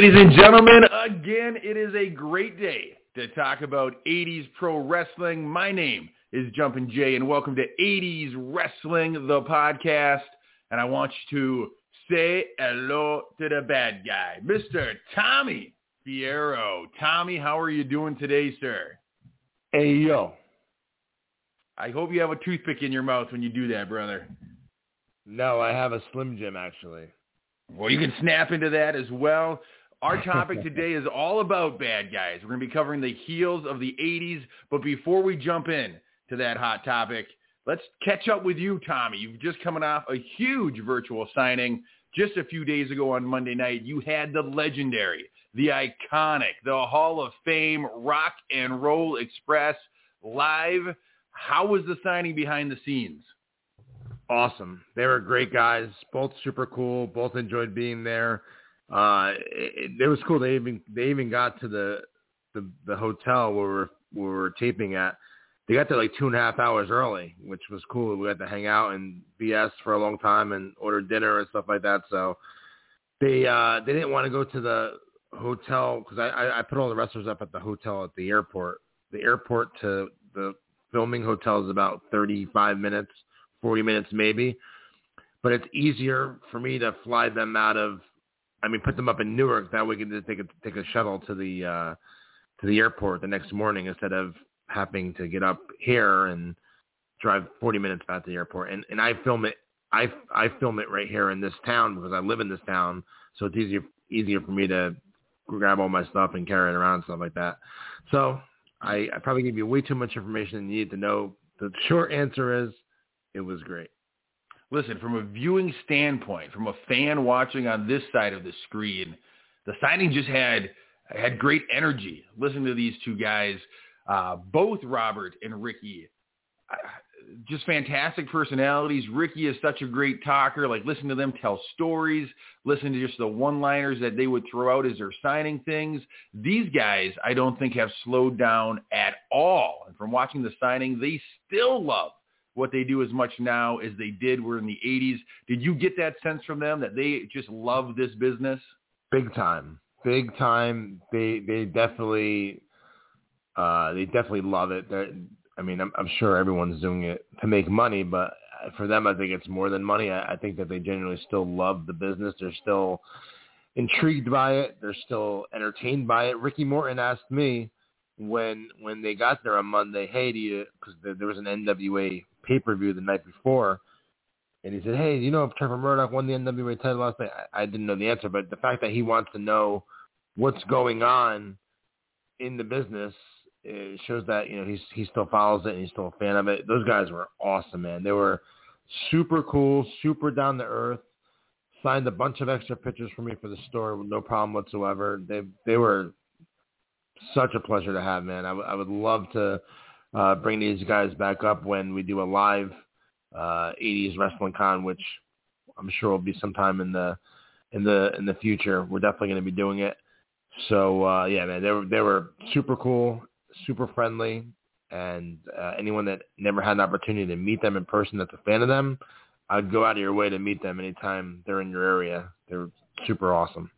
Ladies and gentlemen, again, it is a great day to talk about 80s pro wrestling. My name is Jumpin' Jay, and welcome to 80s Wrestling, the podcast. And I want you to say hello to the bad guy, Mr. Tommy Fierro. Tommy, how are you doing today, sir? Hey, yo. I hope you have a toothpick in your mouth when you do that, brother. No, I have a Slim Jim, actually. Well, you can snap into that as well. Our topic today is all about bad guys. We're going to be covering the heels of the 80s. But before we jump in to that hot topic, let's catch up with you, Tommy. You've just coming off a huge virtual signing. Just a few days ago on Monday night, you had the legendary, the iconic, the Hall of Fame Rock and Roll Express live. How was the signing behind the scenes? Awesome. They were great guys, both super cool, both enjoyed being there. Uh, it, it was cool. They even they even got to the the, the hotel where we're where we're taping at. They got there like two and a half hours early, which was cool. We got to hang out and BS for a long time and order dinner and stuff like that. So they uh, they didn't want to go to the hotel because I, I I put all the wrestlers up at the hotel at the airport. The airport to the filming hotel is about 35 minutes, 40 minutes maybe. But it's easier for me to fly them out of I mean, put them up in Newark. That way, we can just take a take a shuttle to the uh, to the airport the next morning instead of having to get up here and drive 40 minutes back to the airport. And and I film it. I I film it right here in this town because I live in this town, so it's easier easier for me to grab all my stuff and carry it around and stuff like that. So I, I probably gave you way too much information you need to know. The short answer is, it was great listen, from a viewing standpoint, from a fan watching on this side of the screen, the signing just had had great energy. Listen to these two guys, uh, both Robert and Ricky. Uh, just fantastic personalities. Ricky is such a great talker. Like listen to them tell stories. Listen to just the one-liners that they would throw out as they're signing things. These guys, I don't think have slowed down at all. And from watching the signing, they still love what they do as much now as they did were in the 80s. Did you get that sense from them that they just love this business? Big time. Big time. They they definitely uh they definitely love it. They're, I mean, I'm, I'm sure everyone's doing it to make money, but for them, I think it's more than money. I, I think that they genuinely still love the business. They're still intrigued by it. They're still entertained by it. Ricky Morton asked me when when they got there on Monday, hey, do you because there was an NWA pay per view the night before, and he said, "Hey, you know if Trevor Murdoch won the NWA title last night?" I, I didn't know the answer, but the fact that he wants to know what's going on in the business it shows that you know he's he still follows it and he's still a fan of it. Those guys were awesome, man. They were super cool, super down to earth. Signed a bunch of extra pictures for me for the store with no problem whatsoever. They they were such a pleasure to have, man. I, w- I would love to uh, bring these guys back up when we do a live uh, 80s Wrestling Con, which I'm sure will be sometime in the in the in the future. We're definitely going to be doing it. So uh, yeah, man, they were they were super cool, super friendly, and uh, anyone that never had an opportunity to meet them in person that's a fan of them, I'd go out of your way to meet them anytime they're in your area. They're super awesome.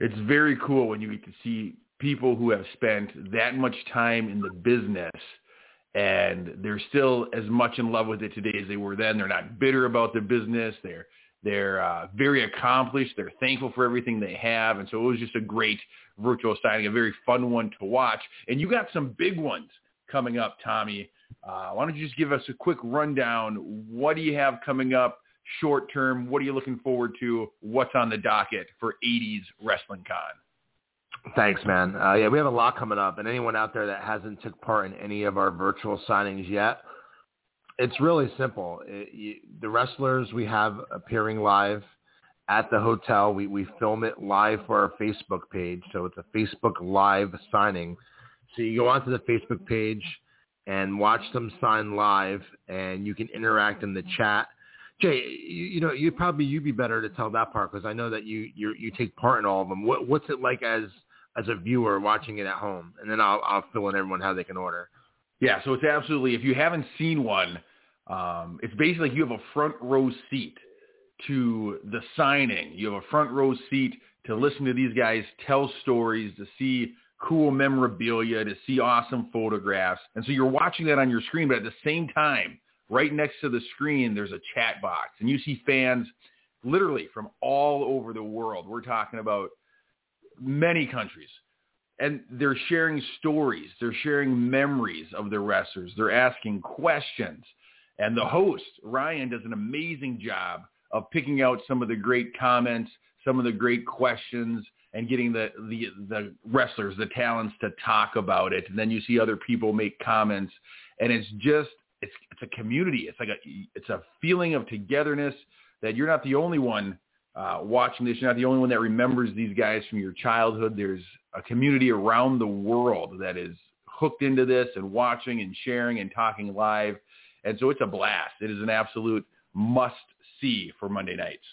It's very cool when you get to see people who have spent that much time in the business and they're still as much in love with it today as they were then. They're not bitter about the business. They're they're uh, very accomplished. They're thankful for everything they have, and so it was just a great virtual signing, a very fun one to watch. And you got some big ones coming up, Tommy. Uh, why don't you just give us a quick rundown? What do you have coming up short term? What are you looking forward to? What's on the docket for 80s Wrestling Con? Thanks, man. Uh, yeah, we have a lot coming up, and anyone out there that hasn't took part in any of our virtual signings yet, it's really simple. It, you, the wrestlers we have appearing live at the hotel, we, we film it live for our Facebook page, so it's a Facebook live signing. So you go onto the Facebook page and watch them sign live, and you can interact in the chat. Jay, you, you know, you probably you'd be better to tell that part because I know that you you you take part in all of them. What what's it like as as a viewer watching it at home, and then I'll I'll fill in everyone how they can order. Yeah, so it's absolutely if you haven't seen one, um, it's basically like you have a front row seat to the signing. You have a front row seat to listen to these guys tell stories, to see cool memorabilia, to see awesome photographs. And so you're watching that on your screen, but at the same time, right next to the screen, there's a chat box. And you see fans literally from all over the world. We're talking about many countries. And they're sharing stories. They're sharing memories of the wrestlers. They're asking questions. And the host, Ryan, does an amazing job of picking out some of the great comments, some of the great questions, and getting the, the, the wrestlers, the talents to talk about it. And then you see other people make comments. And it's just, it's, it's a community. It's like a, it's a feeling of togetherness that you're not the only one uh, watching this. You're not the only one that remembers these guys from your childhood. There's a community around the world that is hooked into this and watching and sharing and talking live. And so it's a blast. It is an absolute must see for Monday nights.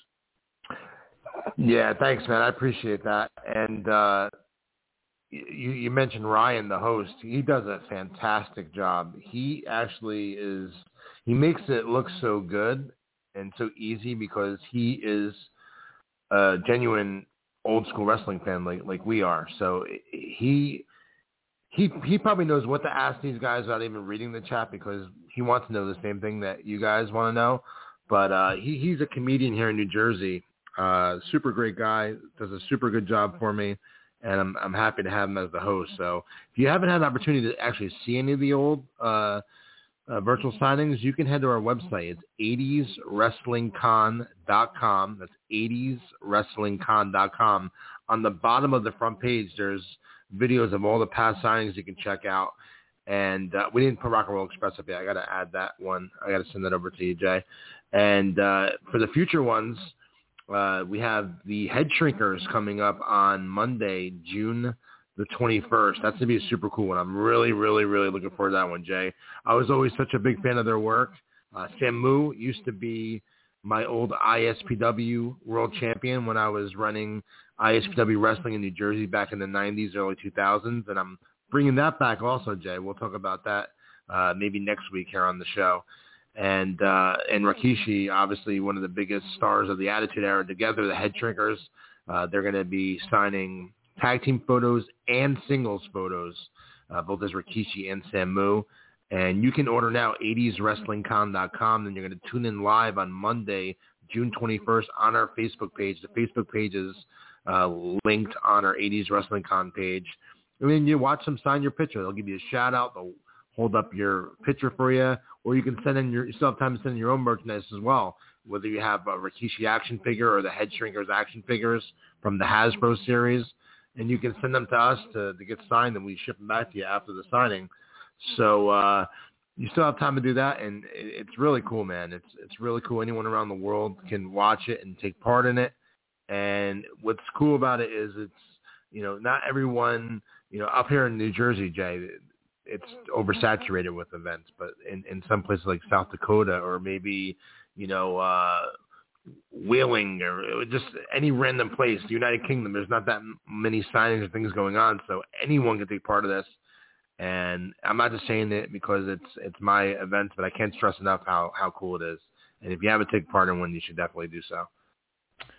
Yeah, thanks, man. I appreciate that. And uh, you, you mentioned Ryan, the host. He does a fantastic job. He actually is. He makes it look so good and so easy because he is a genuine old school wrestling fan like like we are. So he he he probably knows what to ask these guys without even reading the chat because he wants to know the same thing that you guys want to know. But uh, he he's a comedian here in New Jersey. Uh, super great guy, does a super good job for me, and I'm I'm happy to have him as the host. So if you haven't had an opportunity to actually see any of the old uh, uh, virtual signings, you can head to our website. It's 80swrestlingcon.com. That's 80swrestlingcon.com. On the bottom of the front page, there's videos of all the past signings you can check out. And uh, we didn't put Rock and Roll Express up yet. I got to add that one. I got to send that over to you, Jay. And uh, for the future ones, uh, we have the Head Shrinkers coming up on Monday, June the 21st. That's to be a super cool one. I'm really, really, really looking forward to that one, Jay. I was always such a big fan of their work. Uh, Samu used to be my old ISPW world champion when I was running ISPW wrestling in New Jersey back in the 90s, early 2000s, and I'm bringing that back also, Jay. We'll talk about that uh, maybe next week here on the show. And uh, and Rikishi, obviously one of the biggest stars of the Attitude Era, together the Head Shrinkers. Uh, they're going to be signing tag team photos and singles photos, uh, both as Rikishi and Samu. And you can order now 80swrestlingcon.com. Then you're going to tune in live on Monday, June 21st on our Facebook page. The Facebook page is uh, linked on our 80s Wrestling Con page. And then you watch them sign your picture. They'll give you a shout out. They'll hold up your picture for you, or you can send in your, you still have time to send in your own merchandise as well. Whether you have a Rikishi action figure or the Head Shrinkers action figures from the Hasbro series and you can send them to us to, to get signed, and we ship them back to you after the signing. So uh, you still have time to do that, and it, it's really cool, man. It's it's really cool. Anyone around the world can watch it and take part in it. And what's cool about it is it's you know not everyone you know up here in New Jersey, Jay. It's oversaturated with events, but in in some places like South Dakota or maybe you know uh Wheeling or uh, just any random place, the United Kingdom, there's not that many signings or things going on, so anyone can take part of this. And I'm not just saying it because it's it's my event, but I can't stress enough how how cool it is. And if you haven't taken part in one, you should definitely do so.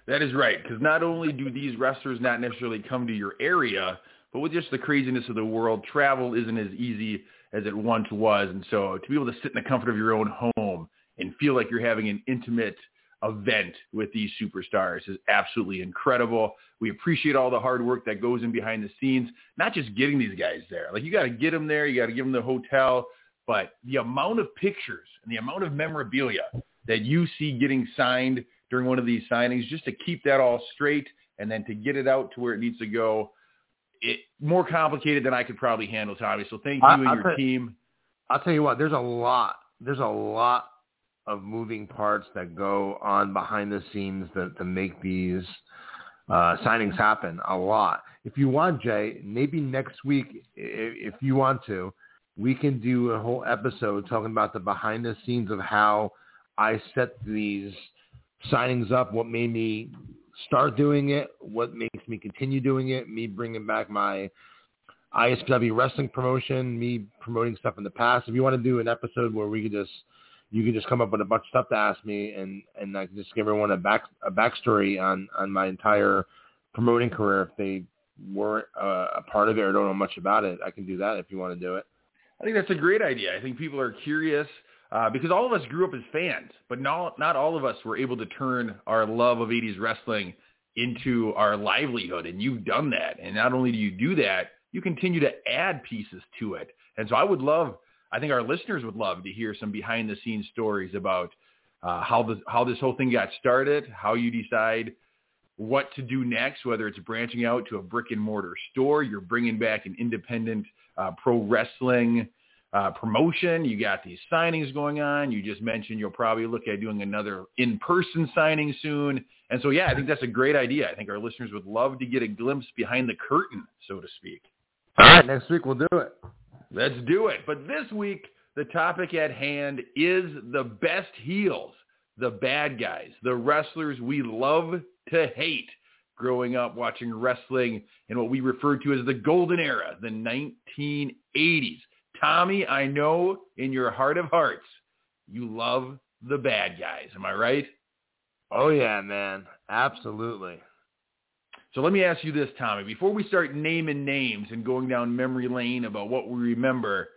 That is right, because not only do these wrestlers not necessarily come to your area, but with just the craziness of the world, travel isn't as easy as it once was. And so to be able to sit in the comfort of your own home and feel like you're having an intimate – event with these superstars is absolutely incredible. We appreciate all the hard work that goes in behind the scenes, not just getting these guys there. Like you got to get them there, you got to give them the hotel, but the amount of pictures and the amount of memorabilia that you see getting signed during one of these signings, just to keep that all straight and then to get it out to where it needs to go, it more complicated than I could probably handle, Tommy. So thank you I, and I'll your team. I'll tell you what, there's a lot, there's a lot of moving parts that go on behind the scenes that to make these uh, signings happen a lot. If you want, Jay, maybe next week, if, you want to, we can do a whole episode talking about the behind the scenes of how I set these signings up, what made me start doing it, what makes me continue doing it, me bringing back my ISW wrestling promotion, me promoting stuff in the past. If you want to do an episode where we could just – you can just come up with a bunch of stuff to ask me, and and I can just give everyone a back a backstory on on my entire promoting career if they weren't uh, a part of it or don't know much about it. I can do that if you want to do it. I think that's a great idea. I think people are curious uh, because all of us grew up as fans, but not not all of us were able to turn our love of 80s wrestling into our livelihood, and you've done that. And not only do you do that, you continue to add pieces to it. And so I would love, I think our listeners would love to hear some behind the scenes stories about uh, how the how this whole thing got started, how you decide what to do next, whether it's branching out to a brick and mortar store, you're bringing back an independent uh, pro wrestling uh, promotion. You got these signings going on. You just mentioned you'll probably look at doing another in-person signing soon. And so, yeah, I think that's a great idea. I think our listeners would love to get a glimpse behind the curtain, so to speak. All right, next week we'll do it. Let's do it. But this week, the topic at hand is the best heels, the bad guys, the wrestlers we love to hate growing up watching wrestling in what we refer to as the golden era, the 1980s. Tommy, I know in your heart of hearts, you love the bad guys. Am I right? Oh, yeah, man. Absolutely. So let me ask you this, Tommy. Before we start naming names and going down memory lane about what we remember,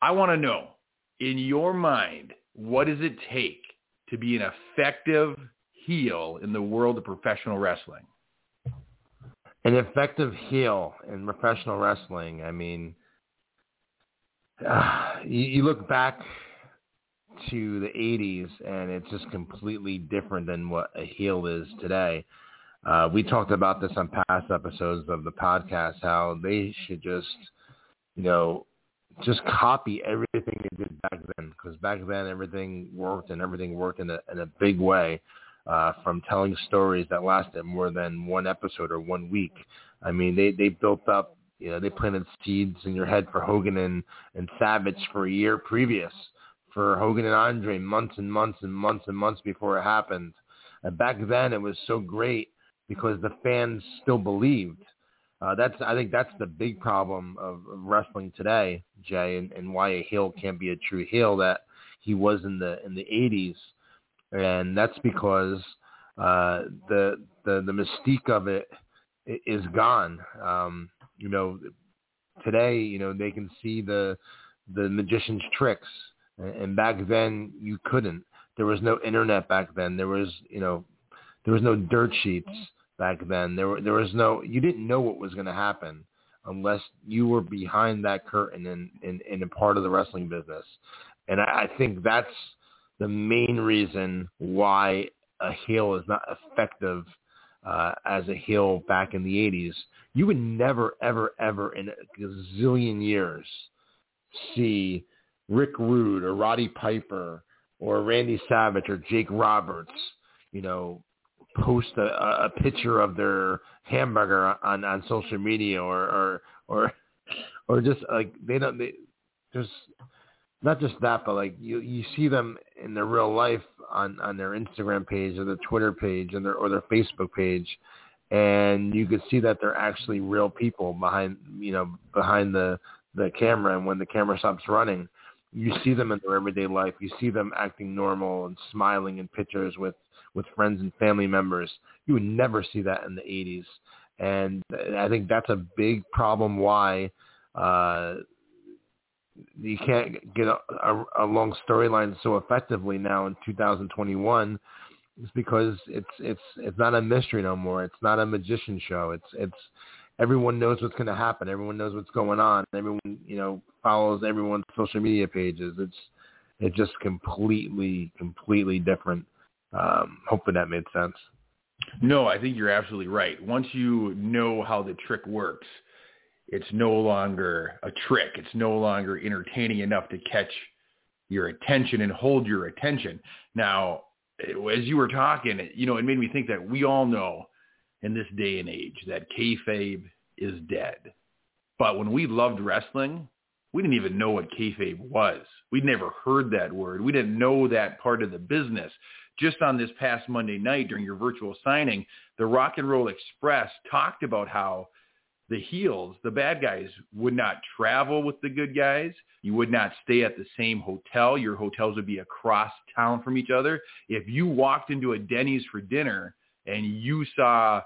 I want to know, in your mind, what does it take to be an effective heel in the world of professional wrestling? An effective heel in professional wrestling. I mean, uh, you, you look back to the 80s and it's just completely different than what a heel is today. Uh, we talked about this on past episodes of the podcast, how they should just, you know, just copy everything they did back then. Because back then everything worked and everything worked in a, in a big way. Uh, from telling stories that lasted more than one episode or one week. I mean, they, they built up you know, they planted seeds in your head for Hogan and, and Savage for a year previous, for Hogan and Andre months and months and months and months before it happened. And back then it was so great because the fans still believed. Uh, that's I think that's the big problem of, of wrestling today, Jay, and, and why a heel can't be a true heel that he was in the in the 80s, and that's because uh, the the the mystique of it is gone. Um, you know, today, you know, they can see the the magician's tricks, and back then you couldn't. There was no internet back then. There was, you know, there was no dirt sheets back then. There were, there was no, you didn't know what was going to happen unless you were behind that curtain and in, in, in a part of the wrestling business. And I, I think that's the main reason why a heel is not effective uh, as a heel back in the 80s, you would never, ever, ever in a gazillion years see Rick Rude or Roddy Piper or Randy Savage or Jake Roberts, you know, post a, a picture of their hamburger on, on social media or, or, or, or just like they don't, they just not just that, but like you you see them in their real life on on their Instagram page or their Twitter page and their or their Facebook page, and you could see that they're actually real people behind you know behind the the camera. And when the camera stops running, you see them in their everyday life. You see them acting normal and smiling in pictures with with friends and family members. You would never see that in the 80s, and I think that's a big problem. Why uh, you can't get a, a, a long storyline so effectively now in 2021 is because it's it's it's not a mystery no more. It's not a magician show. It's it's everyone knows what's going to happen. Everyone knows what's going on. Everyone you know follows everyone's social media pages. It's it's just completely completely different. Um, hopefully that made sense. No, I think you're absolutely right. Once you know how the trick works, it's no longer a trick. It's no longer entertaining enough to catch your attention and hold your attention. Now, as you were talking, you know, it made me think that we all know in this day and age that kayfabe is dead. But when we loved wrestling, we didn't even know what kayfabe was. We'd never heard that word. We didn't know that part of the business. Just on this past Monday night during your virtual signing, the Rock and Roll Express talked about how the heels, the bad guys, would not travel with the good guys. You would not stay at the same hotel. Your hotels would be across town from each other. If you walked into a Denny's for dinner and you saw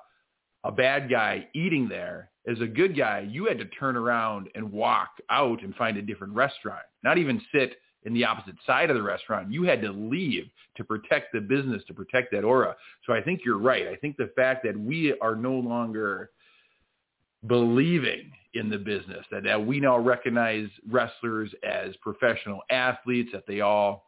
a bad guy eating there, as a good guy, you had to turn around and walk out and find a different restaurant, not even sit in the opposite side of the restaurant. You had to leave to protect the business, to protect that aura. So I think you're right. I think the fact that we are no longer believing in the business, that, that we now recognize wrestlers as professional athletes, that they all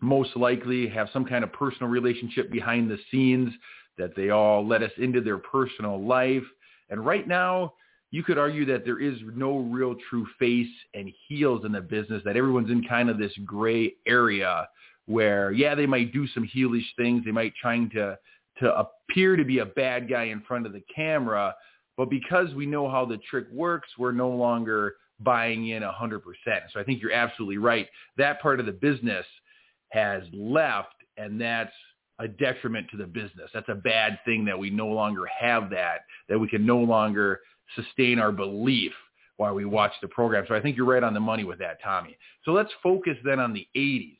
most likely have some kind of personal relationship behind the scenes, that they all let us into their personal life. And right now, you could argue that there is no real true face and heels in the business, that everyone's in kind of this gray area where, yeah, they might do some heelish things. They might trying to, to appear to be a bad guy in front of the camera. But because we know how the trick works, we're no longer buying in 100%. So I think you're absolutely right. That part of the business has left, and that's a detriment to the business. That's a bad thing that we no longer have that, that we can no longer sustain our belief while we watch the program. So I think you're right on the money with that, Tommy. So let's focus then on the 80s.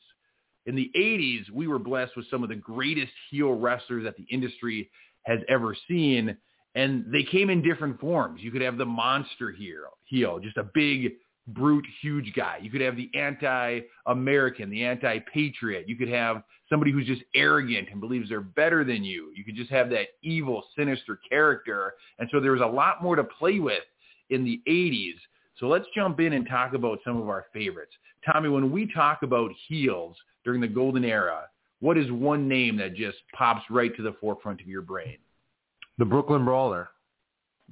In the 80s, we were blessed with some of the greatest heel wrestlers that the industry has ever seen, and they came in different forms. You could have the monster heel, heel just a big, brute, huge guy. You could have the anti-American, the anti-patriot. You could have somebody who's just arrogant and believes they're better than you. You could just have that evil, sinister character. And so there was a lot more to play with in the 80s. So let's jump in and talk about some of our favorites. Tommy, when we talk about heels during the golden era, what is one name that just pops right to the forefront of your brain? The Brooklyn Brawler.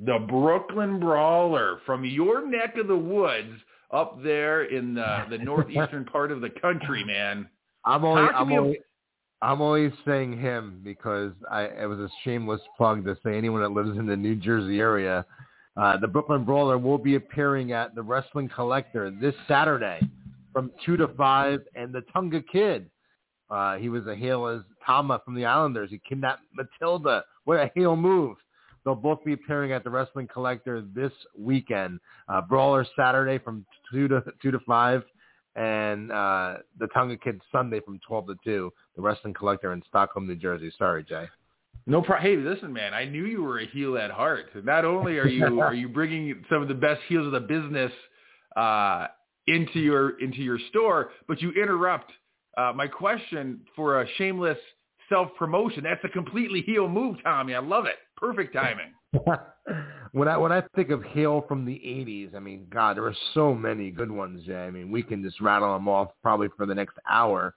The Brooklyn Brawler from your neck of the woods up there in the, the northeastern part of the country, man. I'm only I'm only I'm only saying him because I it was a shameless plug to say anyone that lives in the New Jersey area. Uh, the Brooklyn Brawler will be appearing at the Wrestling Collector this Saturday from two to five, and the Tonga Kid. Uh, he was a heel as Tama from the Islanders. He kidnapped Matilda. What a heel move! They'll both be appearing at the Wrestling Collector this weekend. Uh, Brawler Saturday from two to two to five, and uh, the Tonga Kid Sunday from 12 to 2, the Wrestling Collector in Stockholm, New Jersey. Sorry, Jay. No problem. Hey, listen, man. I knew you were a heel at heart. Not only are you are you bringing some of the best heels of the business uh, into your into your store, but you interrupt uh, my question for a shameless self promotion. That's a completely heel move, Tommy. I love it. Perfect timing. when I when I think of heel from the '80s, I mean, God, there are so many good ones. I mean, we can just rattle them off probably for the next hour.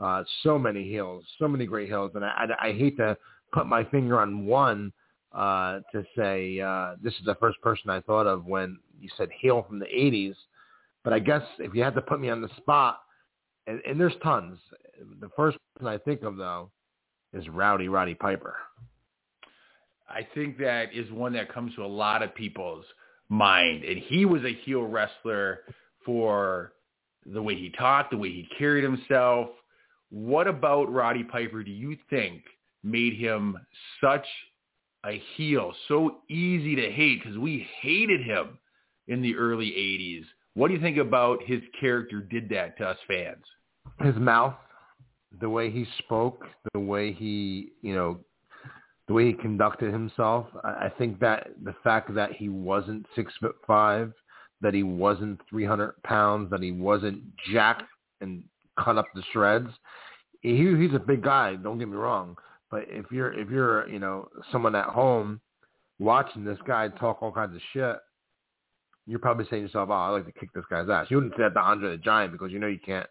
Uh, so many heels, so many great heels, and I, I, I hate to put my finger on one uh, to say uh, this is the first person I thought of when you said heel from the '80s. But I guess if you had to put me on the spot, and, and there's tons. The first person I think of though is Rowdy Roddy Piper. I think that is one that comes to a lot of people's mind. And he was a heel wrestler for the way he talked, the way he carried himself. What about Roddy Piper do you think made him such a heel, so easy to hate? Because we hated him in the early 80s. What do you think about his character did that to us fans? His mouth, the way he spoke, the way he, you know, the way he conducted himself. I, think that the fact that he wasn't six foot five, that he wasn't 300 pounds, that he wasn't jacked and cut up to shreds. He, he's a big guy. Don't get me wrong. But if you're if you're you know someone at home watching this guy talk all kinds of shit, you're probably saying to yourself, "Oh, I like to kick this guy's ass." You wouldn't say that to Andre the Giant because you know you can't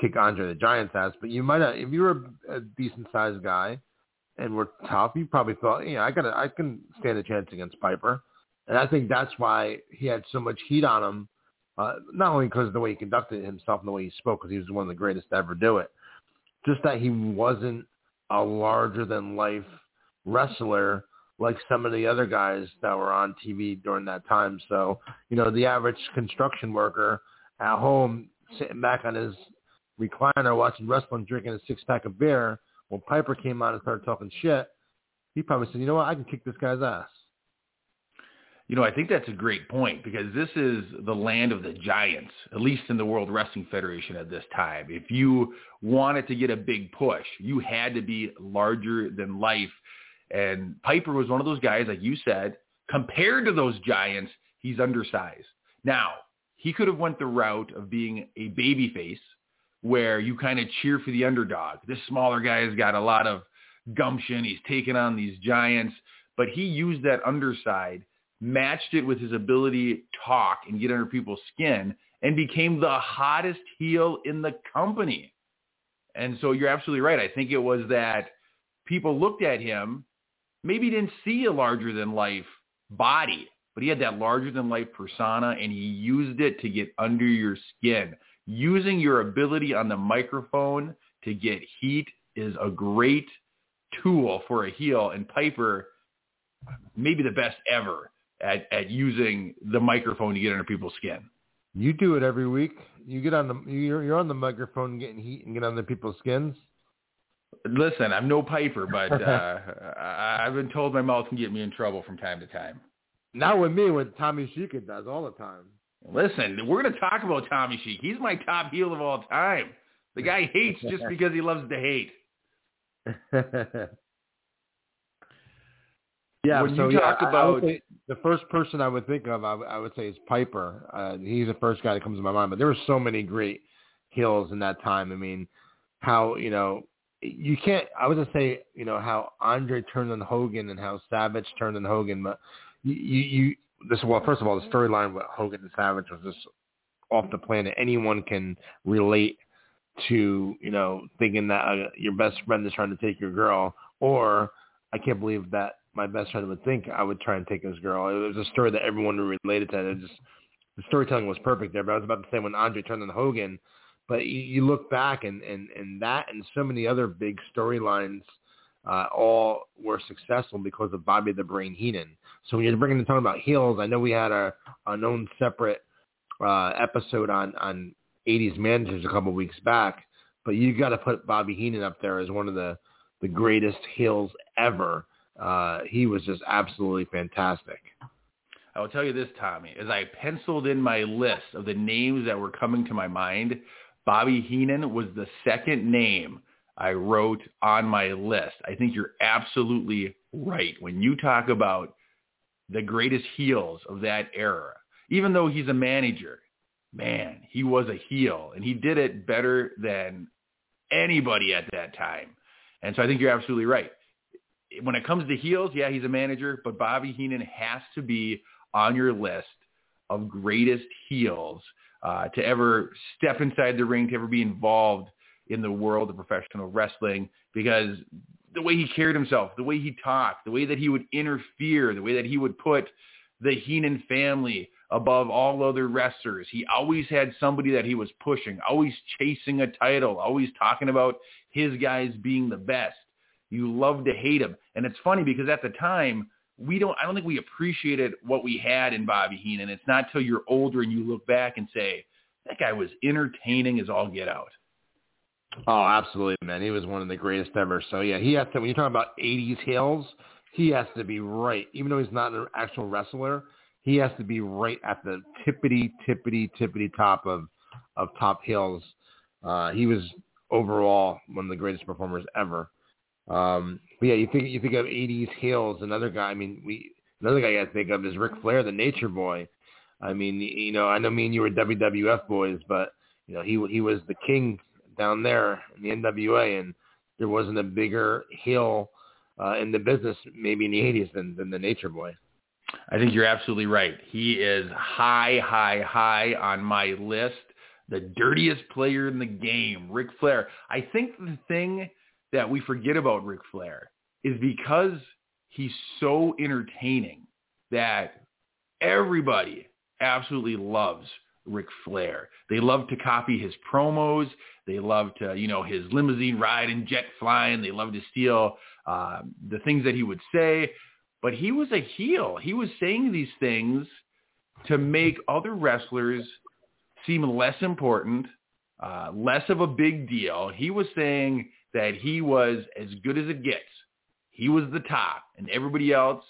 kick Andre the Giant's ass, but you might have, if you're a, a decent sized guy and were tough, you probably thought, yeah, I got I can stand a chance against Piper. And I think that's why he had so much heat on him, uh, not only because of the way he conducted himself and the way he spoke, because he was one of the greatest to ever do it, just that he wasn't a larger-than-life wrestler like some of the other guys that were on TV during that time. So, you know, the average construction worker at home sitting back on his recliner watching wrestling, drinking a six-pack of beer – when Piper came out and started talking shit, he probably said, you know what, I can kick this guy's ass. You know, I think that's a great point because this is the land of the giants, at least in the World Wrestling Federation at this time. If you wanted to get a big push, you had to be larger than life. And Piper was one of those guys, like you said, compared to those giants, he's undersized. Now, he could have went the route of being a baby face where you kind of cheer for the underdog. This smaller guy has got a lot of gumption. He's taken on these giants, but he used that underside, matched it with his ability to talk and get under people's skin, and became the hottest heel in the company. And so you're absolutely right. I think it was that people looked at him, maybe didn't see a larger than life body, but he had that larger than life persona and he used it to get under your skin. Using your ability on the microphone to get heat is a great tool for a heel and Piper maybe the best ever at, at using the microphone to get under people's skin. You do it every week. You get on the you're, you're on the microphone getting heat and get under people's skins. Listen, I'm no Piper, but uh, I, I've been told my mouth can get me in trouble from time to time. Not with me, what Tommy Sheik does all the time. Listen, we're going to talk about Tommy Sheik. He's my top heel of all time. The guy hates just because he loves to hate. yeah, when so you yeah, talk I about the first person I would think of, I, would- I would say is Piper. Uh, he's the first guy that comes to my mind. But there were so many great heels in that time. I mean, how you know you can't. I was gonna say you know how Andre turned on Hogan and how Savage turned on Hogan, but you, you this well first of all the storyline with Hogan and Savage was just off the planet. Anyone can relate to you know thinking that uh, your best friend is trying to take your girl, or I can't believe that my best friend would think I would try and take his girl. It was a story that everyone related to. It just the storytelling was perfect there. But I was about to say when Andre turned on Hogan, but you, you look back and and and that and so many other big storylines. Uh, all were successful because of Bobby the Brain Heenan. So when you're bringing the talking about heels, I know we had our, our own separate uh, episode on on 80s managers a couple of weeks back, but you got to put Bobby Heenan up there as one of the the greatest heels ever. Uh, he was just absolutely fantastic. I will tell you this, Tommy, as I penciled in my list of the names that were coming to my mind, Bobby Heenan was the second name I wrote on my list. I think you're absolutely right. When you talk about the greatest heels of that era, even though he's a manager, man, he was a heel and he did it better than anybody at that time. And so I think you're absolutely right. When it comes to heels, yeah, he's a manager, but Bobby Heenan has to be on your list of greatest heels uh, to ever step inside the ring, to ever be involved in the world of professional wrestling because the way he carried himself, the way he talked, the way that he would interfere, the way that he would put the Heenan family above all other wrestlers. He always had somebody that he was pushing, always chasing a title, always talking about his guys being the best. You love to hate him. And it's funny because at the time, we don't I don't think we appreciated what we had in Bobby Heenan. It's not till you're older and you look back and say, that guy was entertaining as all get out. Oh, absolutely, man. He was one of the greatest ever. So yeah, he has to. When you're talking about '80s heels, he has to be right. Even though he's not an actual wrestler, he has to be right at the tippity tippity tippity top of of top heels. Uh, he was overall one of the greatest performers ever. Um, but yeah, you think you think of '80s heels. Another guy. I mean, we another guy I got to think of is Ric Flair, the Nature Boy. I mean, you know, I know me and you were WWF boys, but you know, he he was the king down there in the NWA, and there wasn't a bigger heel uh, in the business maybe in the 80s than, than the Nature Boy. I think you're absolutely right. He is high, high, high on my list. The dirtiest player in the game, Ric Flair. I think the thing that we forget about Ric Flair is because he's so entertaining that everybody absolutely loves Ric Flair. They love to copy his promos. They love to, you know, his limousine ride and jet flying. They love to steal uh, the things that he would say. But he was a heel. He was saying these things to make other wrestlers seem less important, uh, less of a big deal. He was saying that he was as good as it gets. He was the top, and everybody else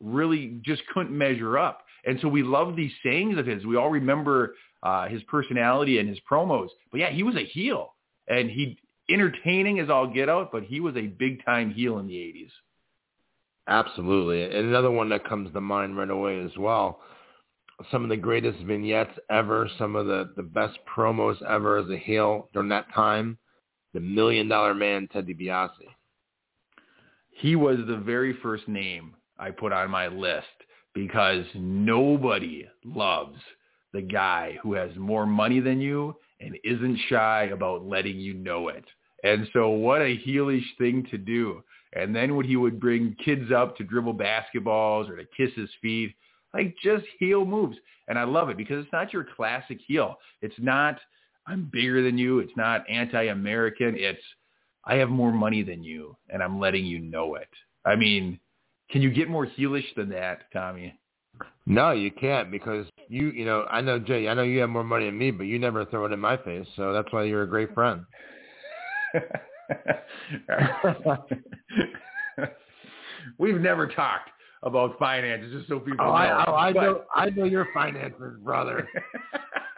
really just couldn't measure up. And so we love these sayings of his. We all remember uh, his personality and his promos. But yeah, he was a heel, and he entertaining as all get out. But he was a big time heel in the '80s. Absolutely. And another one that comes to mind right away as well. Some of the greatest vignettes ever, some of the, the best promos ever as a heel during that time. The Million Dollar Man, Ted DiBiase. He was the very first name I put on my list because nobody loves the guy who has more money than you and isn't shy about letting you know it. And so what a heelish thing to do. And then when he would bring kids up to dribble basketballs or to kiss his feet, like just heel moves. And I love it because it's not your classic heel. It's not, I'm bigger than you. It's not anti-American. It's, I have more money than you and I'm letting you know it. I mean, can you get more heelish than that, Tommy? No, you can't because you, you know, I know Jay, I know you have more money than me, but you never throw it in my face. So that's why you're a great friend. We've never talked about finances, just so people oh, know. I, oh, I but, know, I know your finances, brother.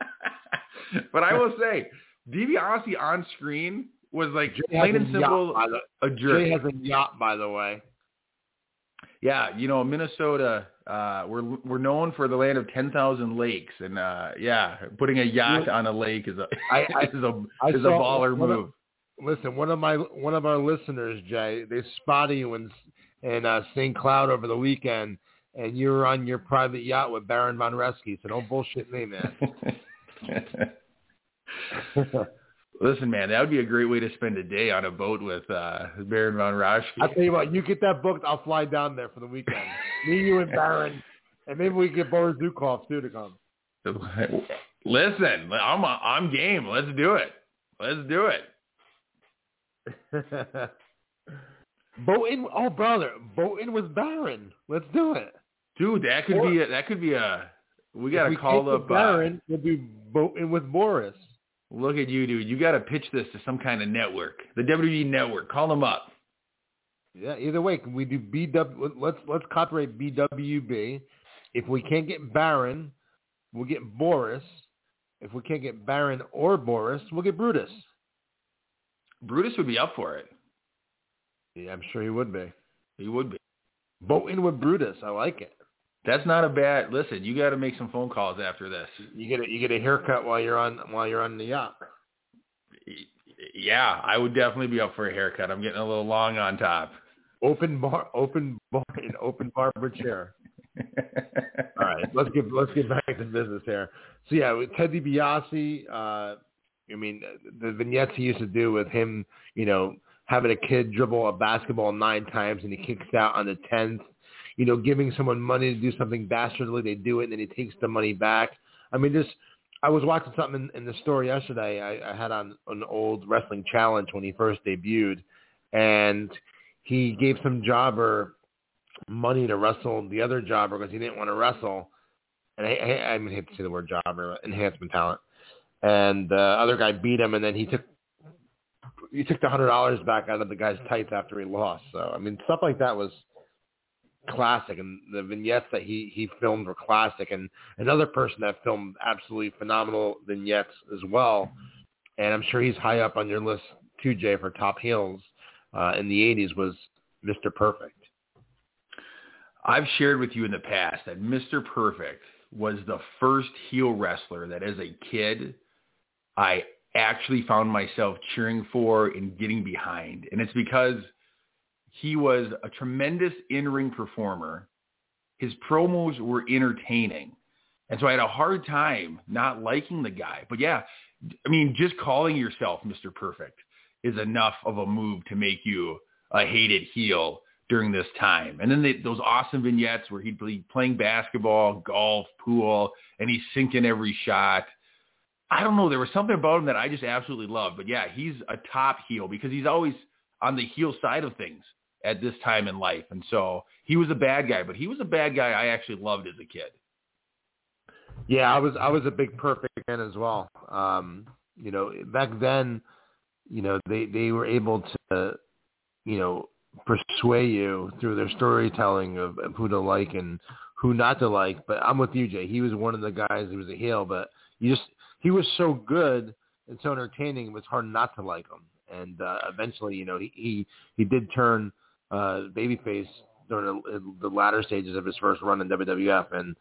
but I will say, DiBiase on screen was like Jay plain and simple yacht, a jerk. Jay has a yacht, by the way. Yeah, you know, Minnesota, uh, we're we're known for the land of ten thousand lakes, and uh, yeah, putting a yacht on a lake is a I, I, is a I is a baller one move. Of, listen, one of my one of our listeners, Jay, they spotted you in in uh, St. Cloud over the weekend, and you were on your private yacht with Baron von Raschke. So don't bullshit me, man. Listen, man, that would be a great way to spend a day on a boat with uh, Baron von Raschke. I'll tell you what, you get that booked, I'll fly down there for the weekend. me, you, and Baron, and maybe we get Boris Zhukov too to come. Listen, I'm I'm game. Let's do it. Let's do it. Boating, oh brother, boating with Baron. Let's do it, dude. That could or, be a, that could be a. We got to call up Baron. Uh, we'll be boating with Boris. Look at you, dude. You got to pitch this to some kind of network, the WWE network. Call them up. Yeah. Either way, can we do BW? Let's let's copyright BWB. If we can't get Baron, we'll get Boris. If we can't get Baron or Boris, we'll get Brutus. Brutus would be up for it. Yeah, I'm sure he would be. He would be. Voting with Brutus. I like it. That's not a bad. Listen, you got to make some phone calls after this. You get a, you get a haircut while you're on while you're on the yacht. Yeah, I would definitely be up for a haircut. I'm getting a little long on top. Open bar, open bar, an open barber chair. All right, let's get let's get back to business here. So yeah, with Ted DiBiase, uh, I mean, the vignettes he used to do with him, you know, having a kid dribble a basketball nine times and he kicks out on the tenth. You know, giving someone money to do something dastardly, they do it and then he takes the money back. I mean, just I was watching something in, in the story yesterday. I, I had on an old wrestling challenge when he first debuted, and he gave some jobber money to wrestle the other jobber because he didn't want to wrestle. And I, I, I hate to say the word jobber, enhancement talent. And the other guy beat him, and then he took he took the hundred dollars back out of the guy's tights after he lost. So I mean, stuff like that was classic, and the vignettes that he he filmed were classic. And another person that filmed absolutely phenomenal vignettes as well, and I'm sure he's high up on your list too, Jay, for top heels uh, in the '80s was Mr. Perfect. I've shared with you in the past that Mr. Perfect was the first heel wrestler that as a kid I actually found myself cheering for and getting behind. And it's because he was a tremendous in-ring performer. His promos were entertaining. And so I had a hard time not liking the guy. But yeah, I mean, just calling yourself Mr. Perfect is enough of a move to make you a hated heel during this time. And then they, those awesome vignettes where he'd be playing basketball, golf, pool, and he's sinking every shot. I don't know. There was something about him that I just absolutely loved. But yeah, he's a top heel because he's always on the heel side of things at this time in life. And so he was a bad guy, but he was a bad guy I actually loved as a kid. Yeah, I was I was a big perfect fan as well. Um, you know, back then, you know, they they were able to, you know, persuade you through their storytelling of, of who to like and who not to like. But I'm with you, Jay. He was one of the guys. He was a heel, but you just he was so good and so entertaining. It was hard not to like him. And uh, eventually, you know, he he, he did turn uh, babyface during the, the latter stages of his first run in WWF, and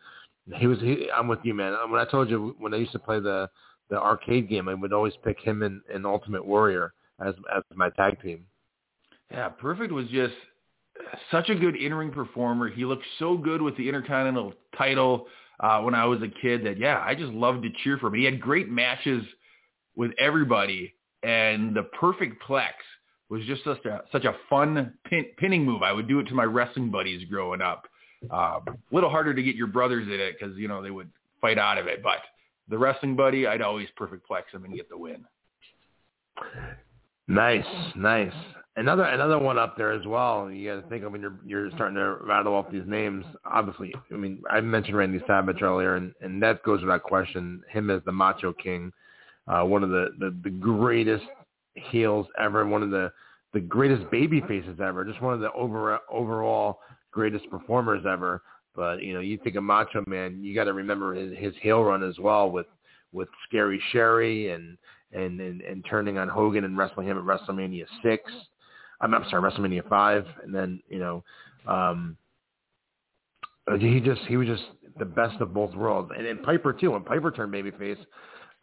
he was. He, I'm with you, man. When I told you when I used to play the the arcade game, I would always pick him and, and Ultimate Warrior as as my tag team. Yeah, Perfect was just such a good in-ring performer. He looked so good with the Intercontinental title uh, when I was a kid that, yeah, I just loved to cheer for him. He had great matches with everybody, and the Perfect Plex was just such a, such a fun pin, pinning move. I would do it to my wrestling buddies growing up. A um, little harder to get your brothers in it because, you know, they would fight out of it. But the wrestling buddy, I'd always Perfect Plex him and get the win. Nice, nice. Another another one up there as well. You got to think of when you're you're starting to rattle off these names. Obviously, I mean I mentioned Randy Savage earlier, and and that goes without question. Him as the Macho King, uh, one of the, the the greatest heels ever, one of the the greatest baby faces ever, just one of the over overall greatest performers ever. But you know, you think of Macho Man, you got to remember his his heel run as well with with Scary Sherri and and, and and turning on Hogan and wrestling him at WrestleMania six. I'm, I'm sorry, WrestleMania five, and then you know, um, he just he was just the best of both worlds, and, and Piper too. When Piper turned babyface,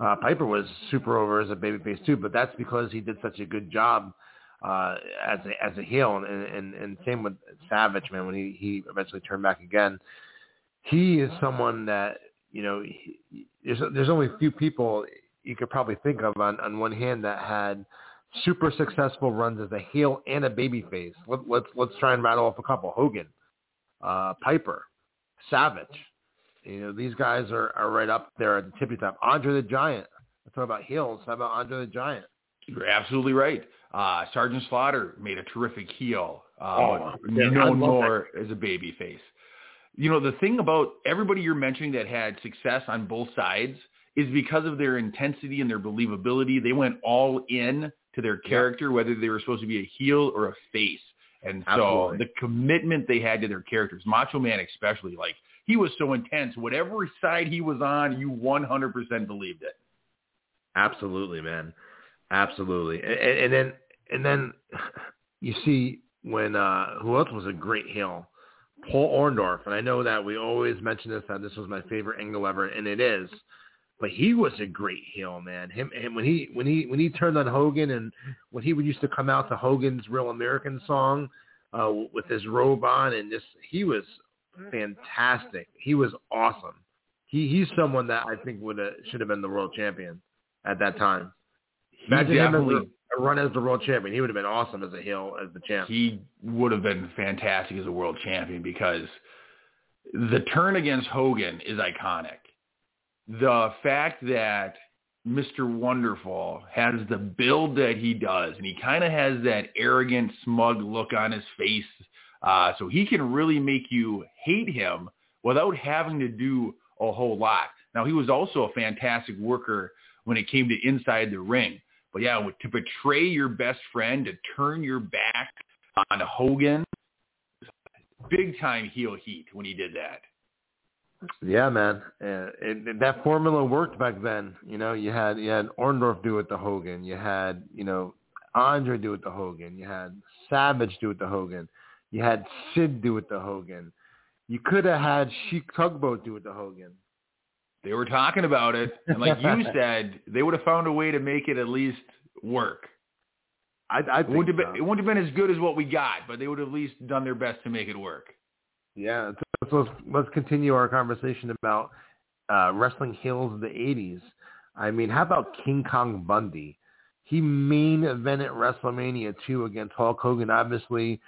uh, Piper was super over as a babyface too, but that's because he did such a good job uh, as a as a heel, and, and and same with Savage, man. When he he eventually turned back again, he is someone that you know. He, there's there's only a few people you could probably think of on, on one hand that had super successful runs as a heel and a babyface. Let, let's, let's try and rattle off a couple. Hogan, uh, Piper, Savage. You know, these guys are, are right up there at the tippy top. Andre the Giant. Let's talk about heels. How about Andre the Giant? You're absolutely right. Uh, Sergeant Slaughter made a terrific heel. Uh, oh, known more that. as a baby face. You know, the thing about everybody you're mentioning that had success on both sides – is because of their intensity and their believability. They went all in to their character, whether they were supposed to be a heel or a face. And so the commitment they had to their characters, Macho Man especially, like he was so intense. Whatever side he was on, you 100% believed it. Absolutely, man. Absolutely. And, and then and then you see when uh who else was a great heel? Paul Orndorff. And I know that we always mention this that this was my favorite angle ever, and it is but he was a great heel, man. Him, him when he when he when he turned on Hogan and when he would used to come out to Hogan's Real American song uh, with his robe on and just he was fantastic. He was awesome. He he's someone that I think would have should have been the world champion at that time. Imagine him as a run as the world champion. He would have been awesome as a heel as the champ. He would have been fantastic as a world champion because the turn against Hogan is iconic the fact that Mr. Wonderful has the build that he does, and he kind of has that arrogant, smug look on his face, uh, so he can really make you hate him without having to do a whole lot. Now, he was also a fantastic worker when it came to inside the ring. But yeah, to betray your best friend, to turn your back on Hogan, big time heel heat when he did that. Yeah, man. Uh, it, it, that formula worked back then. You know, you had you had Orndorff do it to Hogan. You had you know Andre do it to Hogan. You had Savage do it to Hogan. You had Sid do it to Hogan. You could have had Sheik Tugboat do it to Hogan. They were talking about it, and like you said, they would have found a way to make it at least work. I, I it, wouldn't so. been, it wouldn't have been as good as what we got, but they would have at least done their best to make it work. Yeah, so let's, let's continue our conversation about uh, wrestling heels of the 80s. I mean, how about King Kong Bundy? He main evented WrestleMania 2 against Hulk Hogan. Obviously,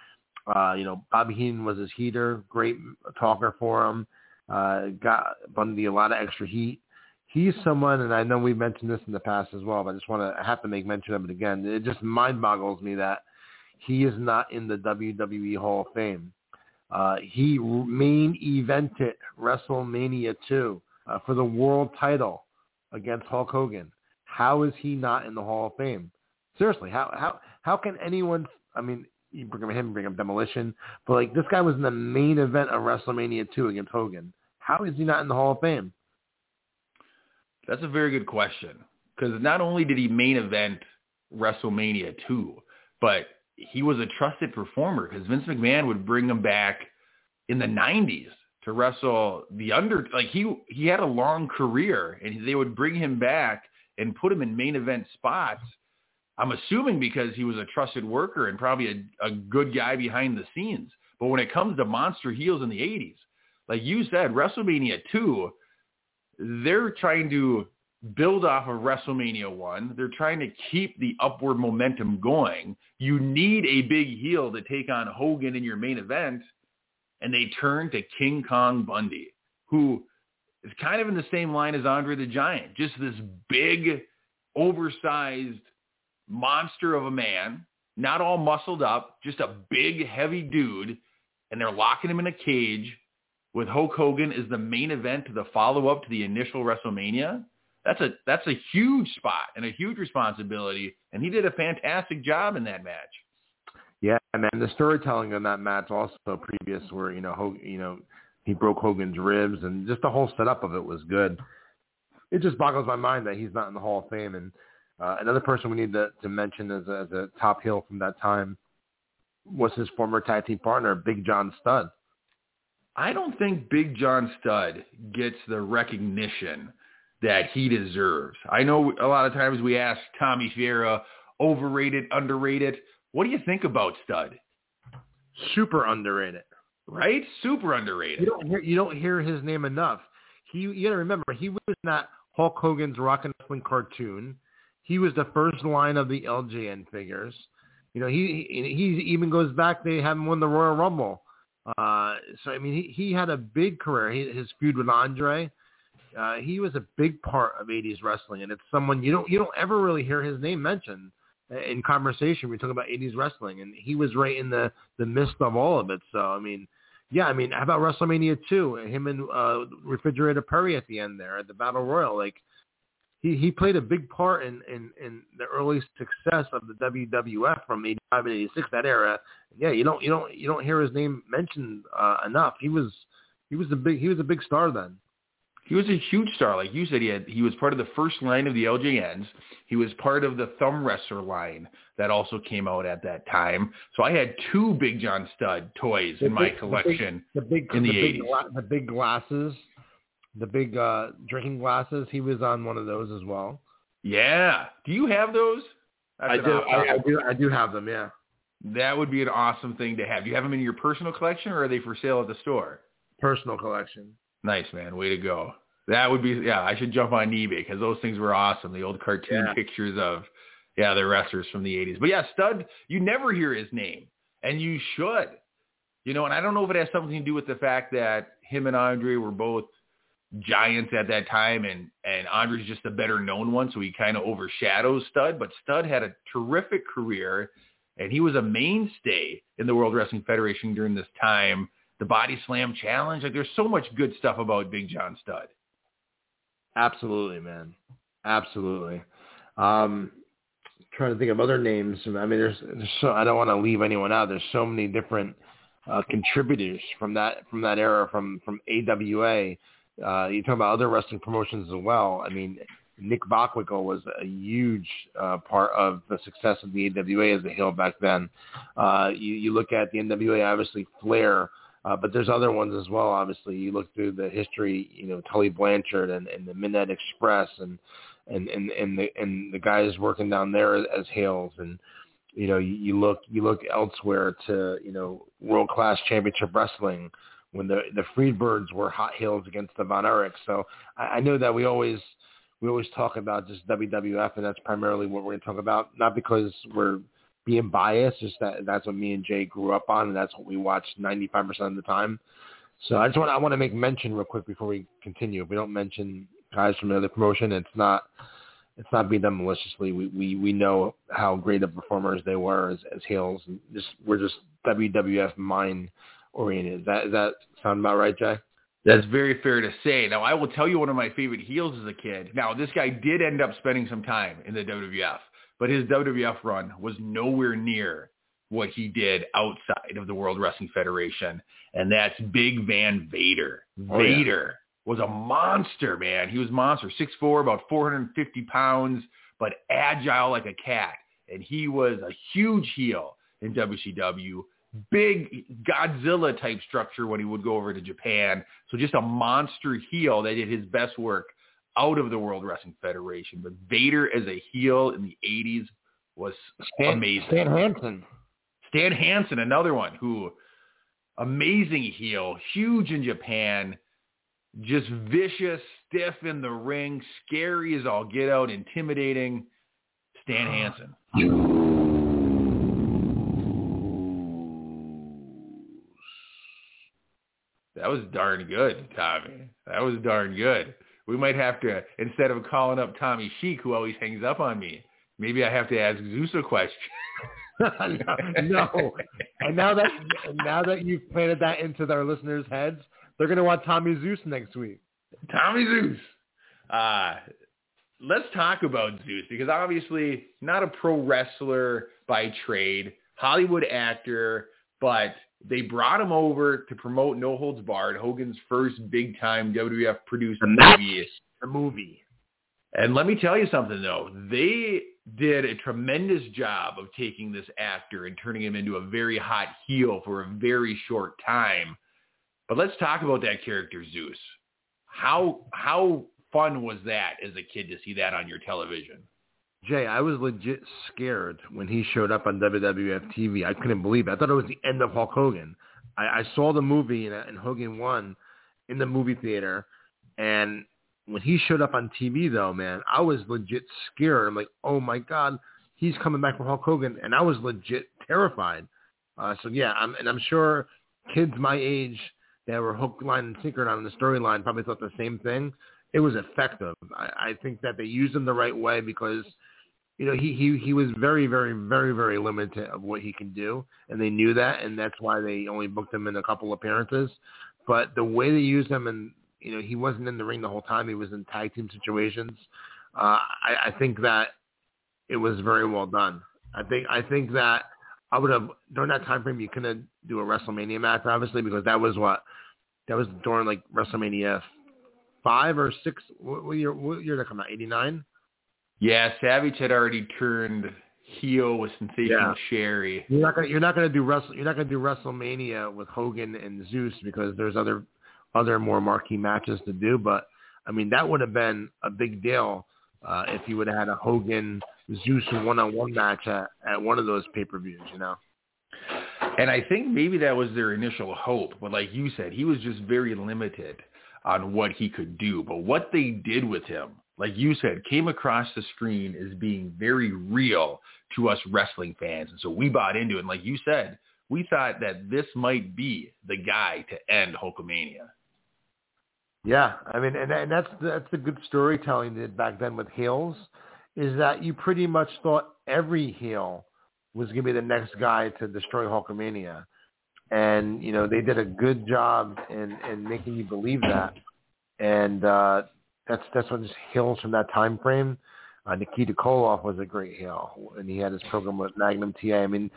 uh, you know, Bobby Heenan was his heater, great talker for him. Uh, got Bundy a lot of extra heat. He's someone, and I know we've mentioned this in the past as well, but I just want to have to make mention of it again. It just mind boggles me that he is not in the WWE Hall of Fame. Uh, he main evented WrestleMania 2 uh, for the world title against Hulk Hogan. How is he not in the Hall of Fame? Seriously, how how how can anyone? I mean, you bring him, bring up Demolition, but like this guy was in the main event of WrestleMania 2 against Hogan. How is he not in the Hall of Fame? That's a very good question because not only did he main event WrestleMania 2, but he was a trusted performer because Vince McMahon would bring him back in the 90s to wrestle the under like he he had a long career and they would bring him back and put him in main event spots. I'm assuming because he was a trusted worker and probably a, a good guy behind the scenes. But when it comes to monster heels in the 80s, like you said, WrestleMania 2, they're trying to build off of WrestleMania 1. They're trying to keep the upward momentum going. You need a big heel to take on Hogan in your main event. And they turn to King Kong Bundy, who is kind of in the same line as Andre the Giant. Just this big, oversized monster of a man, not all muscled up, just a big, heavy dude. And they're locking him in a cage with Hulk Hogan as the main event to the follow-up to the initial WrestleMania that's a that's a huge spot and a huge responsibility, and he did a fantastic job in that match. Yeah, man, the storytelling in that match also previous where you know Hogan, you know he broke Hogan's ribs and just the whole setup of it was good. It just boggles my mind that he's not in the Hall of Fame. And uh, another person we need to, to mention as a, as a top heel from that time was his former tag team partner, Big John Studd. I don't think Big John Studd gets the recognition that he deserves. I know a lot of times we ask Tommy Fierro, overrated, underrated. What do you think about Studd? Super underrated. Right? Super underrated. You don't hear you don't hear his name enough. He you gotta remember he was not Hulk Hogan's Rock and Wrestling cartoon. He was the first line of the LJN figures. You know, he he, he even goes back. They have him win the Royal Rumble. Uh, so I mean, he he had a big career. He, his feud with Andre uh, he was a big part of 80s wrestling, and it's someone you don't you don't ever really hear his name mentioned in conversation. We talk about 80s wrestling, and he was right in the the midst of all of it. So I mean, yeah, I mean, how about WrestleMania 2? Him and uh, Refrigerator Perry at the end there at the Battle Royal, like he he played a big part in in in the early success of the WWF from 85 and 86 that era. Yeah, you don't you don't you don't hear his name mentioned uh, enough. He was he was a big he was a big star then. He was a huge star. Like you said, he had he was part of the first line of the LJNs. He was part of the thumb wrestler line that also came out at that time. So I had two Big John Studd toys the in my collection the big, the big, in the, the 80s. Big gla- the big glasses, the big uh, drinking glasses. He was on one of those as well. Yeah. Do you have those? That's I do. I, I do. I do have them. Yeah. That would be an awesome thing to have. Do you have them in your personal collection, or are they for sale at the store? Personal collection. Nice, man. Way to go. That would be, yeah, I should jump on eBay because those things were awesome. The old cartoon yeah. pictures of, yeah, the wrestlers from the 80s. But yeah, Studd, you never hear his name, and you should. You know, and I don't know if it has something to do with the fact that him and Andre were both giants at that time, and and Andre's just a better known one, so he kind of overshadows Studd. But Studd had a terrific career, and he was a mainstay in the World Wrestling Federation during this time the Body Slam Challenge. Like there's so much good stuff about Big John Studd. Absolutely, man. Absolutely. Um, trying to think of other names. I mean, there's, there's so I don't want to leave anyone out. There's so many different uh, contributors from that from that era from from AWA. Uh, you talk about other wrestling promotions as well. I mean, Nick Bockwinkel was a huge uh, part of the success of the AWA as a heel back then. Uh, you, you look at the NWA, obviously Flair uh, but there's other ones as well. Obviously, you look through the history, you know, Tully Blanchard and, and the Midnight Express and and and and the and the guys working down there as Hales and you know you, you look you look elsewhere to you know world class championship wrestling when the the Freebirds were hot heels against the Von Erichs. So I, I know that we always we always talk about just WWF and that's primarily what we're going to talk about. Not because we're being biased. Just that that's what me and Jay grew up on, and that's what we watched 95% of the time. So I just want I want to make mention real quick before we continue. If we don't mention guys from another promotion, it's not it's not being done maliciously. We we we know how great of performers they were as as heels, and just we're just WWF mind oriented. Is that is that sound about right, Jay? That's very fair to say. Now, I will tell you one of my favorite heels as a kid. Now, this guy did end up spending some time in the WWF but his WWF run was nowhere near what he did outside of the World Wrestling Federation, and that's Big Van Vader. Oh, Vader yeah. was a monster, man. He was monster, 6'4", about 450 pounds, but agile like a cat. And he was a huge heel. in WCW. Big Godzilla type structure when he would go over to Japan. So just a monster heel that did his best work out of the World Wrestling Federation. But Vader as a heel in the 80s was Stan, amazing. Stan Hansen. Stan Hansen, another one who amazing heel, huge in Japan, just vicious, stiff in the ring, scary as all get out, intimidating. Stan Hansen. That was darn good, Tommy. That was darn good. We might have to, instead of calling up Tommy Sheik, who always hangs up on me, maybe I have to ask Zeus a question. no, And now that now that you've planted that into our listeners' heads, they're going to want Tommy Zeus next week. Tommy Zeus. Uh, let's talk about Zeus because obviously not a pro wrestler by trade, Hollywood actor, but they brought him over to promote No Holds Barred, Hogan's first big time WWF produced movie. The movie. And let me tell you something though, they did a tremendous job of taking this actor and turning him into a very hot heel for a very short time. But let's talk about that character Zeus. How how fun was that as a kid to see that on your television? Jay, I was legit scared when he showed up on WWF TV. I couldn't believe it. I thought it was the end of Hulk Hogan. I, I saw the movie and, and Hogan won in the movie theater, and when he showed up on TV, though, man, I was legit scared. I'm like, oh my god, he's coming back from Hulk Hogan, and I was legit terrified. Uh, so yeah, I'm, and I'm sure kids my age that were hook, line, and sinker on the storyline probably thought the same thing. It was effective. I, I think that they used him the right way because, you know, he he he was very very very very limited of what he can do, and they knew that, and that's why they only booked him in a couple appearances. But the way they used him and you know, he wasn't in the ring the whole time. He was in tag team situations. Uh, I, I think that it was very well done. I think I think that I would have during that time frame you couldn't do a WrestleMania match obviously because that was what that was during like WrestleMania five or six. What, what year? What year did that come out? Eighty nine. Yeah, Savage had already turned heel with Sensational yeah. Sherri. You're not gonna you're not gonna do Wrestle you're not gonna do WrestleMania with Hogan and Zeus because there's other other more marquee matches to do. But I mean, that would have been a big deal uh, if you would have had a Hogan Zeus one-on-one match at, at one of those pay-per-views. You know. And I think maybe that was their initial hope, but like you said, he was just very limited on what he could do. But what they did with him, like you said, came across the screen as being very real to us wrestling fans. And so we bought into it. And like you said, we thought that this might be the guy to end Hulkamania. Yeah, I mean, and, and that's that's the good storytelling that back then with heels, is that you pretty much thought every heel was going to be the next guy to destroy Hulkamania, and you know they did a good job in in making you believe that, and uh, that's that's what just heels from that time frame. Uh, Nikita Koloff was a great heel, and he had his program with Magnum TA. I mean,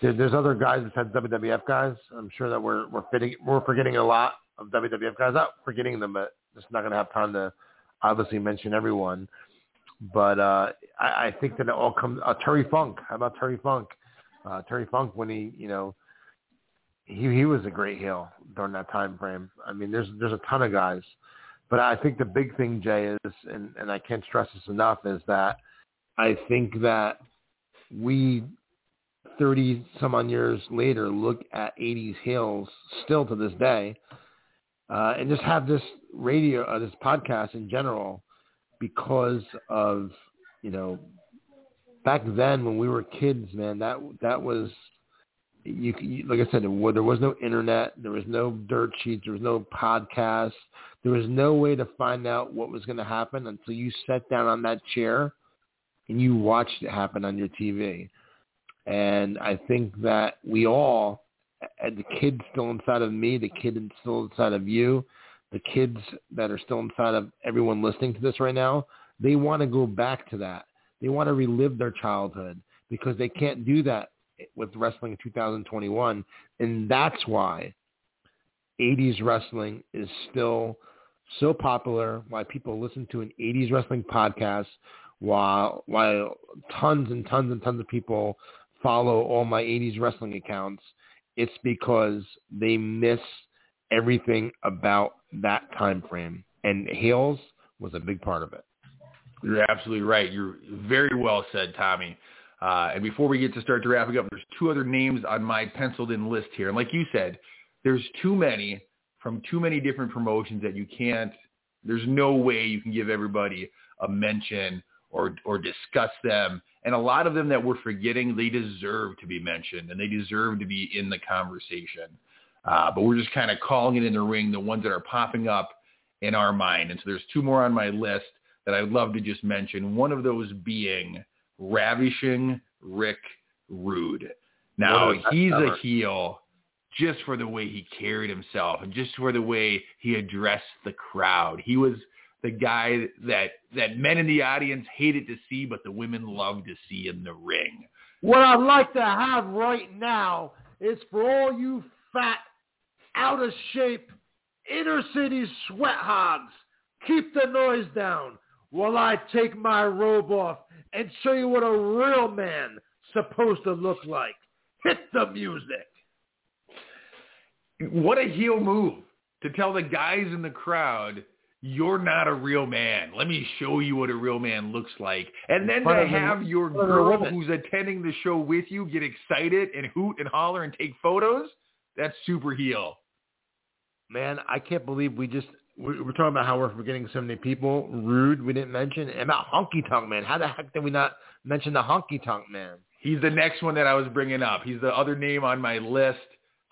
there, there's other guys besides WWF guys. I'm sure that we're we're fitting we're forgetting a lot of WWF guys. Not forgetting them, but just not going to have time to obviously mention everyone. But uh, I, I think that it all comes. Uh, Terry Funk. How about Terry Funk? Uh, Terry Funk when he, you know, he he was a great heel during that time frame. I mean, there's there's a ton of guys, but I think the big thing, Jay, is, and and I can't stress this enough, is that I think that we 30 some on years later look at 80s Hills still to this day uh, and just have this radio, uh, this podcast in general, because of you know back then when we were kids, man, that that was you, you like I said, there was no internet, there was no dirt sheets, there was no podcast, there was no way to find out what was going to happen until you sat down on that chair and you watched it happen on your TV. And I think that we all the kid still inside of me, the kid still inside of you, the kids that are still inside of everyone listening to this right now, they want to go back to that. They want to relive their childhood because they can't do that with wrestling in 2021. And that's why 80s wrestling is still so popular, why people listen to an 80s wrestling podcast, while, while tons and tons and tons of people follow all my 80s wrestling accounts, it's because they miss everything about that time frame. And Hales was a big part of it. You're absolutely right. You're very well said, Tommy. Uh, and before we get to start to wrapping up, there's two other names on my penciled in list here. And like you said, there's too many from too many different promotions that you can't, there's no way you can give everybody a mention or, or discuss them. And a lot of them that we're forgetting, they deserve to be mentioned and they deserve to be in the conversation. Uh, but we're just kind of calling it in the ring, the ones that are popping up in our mind. And so there's two more on my list that I'd love to just mention. One of those being Ravishing Rick Rude. Now, he's a heel just for the way he carried himself and just for the way he addressed the crowd. He was the guy that that men in the audience hated to see, but the women loved to see in the ring. What I'd like to have right now is for all you fat, out of shape, inner city sweat hogs, keep the noise down while I take my robe off and show you what a real man supposed to look like. Hit the music. What a heel move to tell the guys in the crowd, you're not a real man. Let me show you what a real man looks like. And then to have your girl who's attending the show with you get excited and hoot and holler and take photos, that's super heel. Man, I can't believe we just we're talking about how we're forgetting so many people. Rude, we didn't mention. And about Honky Tonk Man. How the heck did we not mention the Honky Tonk Man? He's the next one that I was bringing up. He's the other name on my list.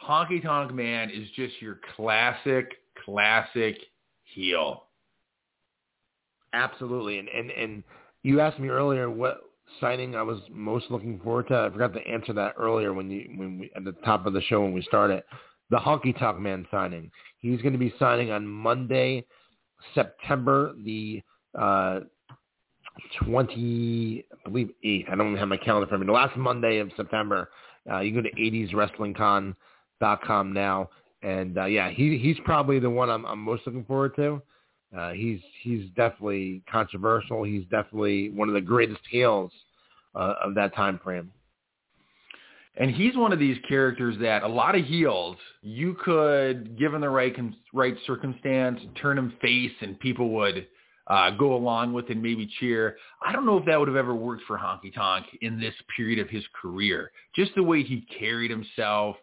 Honky Tonk Man is just your classic, classic heel. Absolutely. And, and, and you asked me earlier what signing I was most looking forward to. I forgot to answer that earlier when you when we at the top of the show when we started. The Honky Tonk Man signing. He's going to be signing on Monday, September the uh, 20, I believe 8th. I don't have my calendar for me. The last Monday of September. Uh, you go to 80swrestlingcon.com now. And uh, yeah, he he's probably the one I'm, I'm most looking forward to. Uh, he's he's definitely controversial. He's definitely one of the greatest heels uh, of that time frame. And he's one of these characters that a lot of heels, you could, given the right right circumstance, turn him face, and people would uh, go along with and maybe cheer. I don't know if that would have ever worked for Honky Tonk in this period of his career. Just the way he carried himself,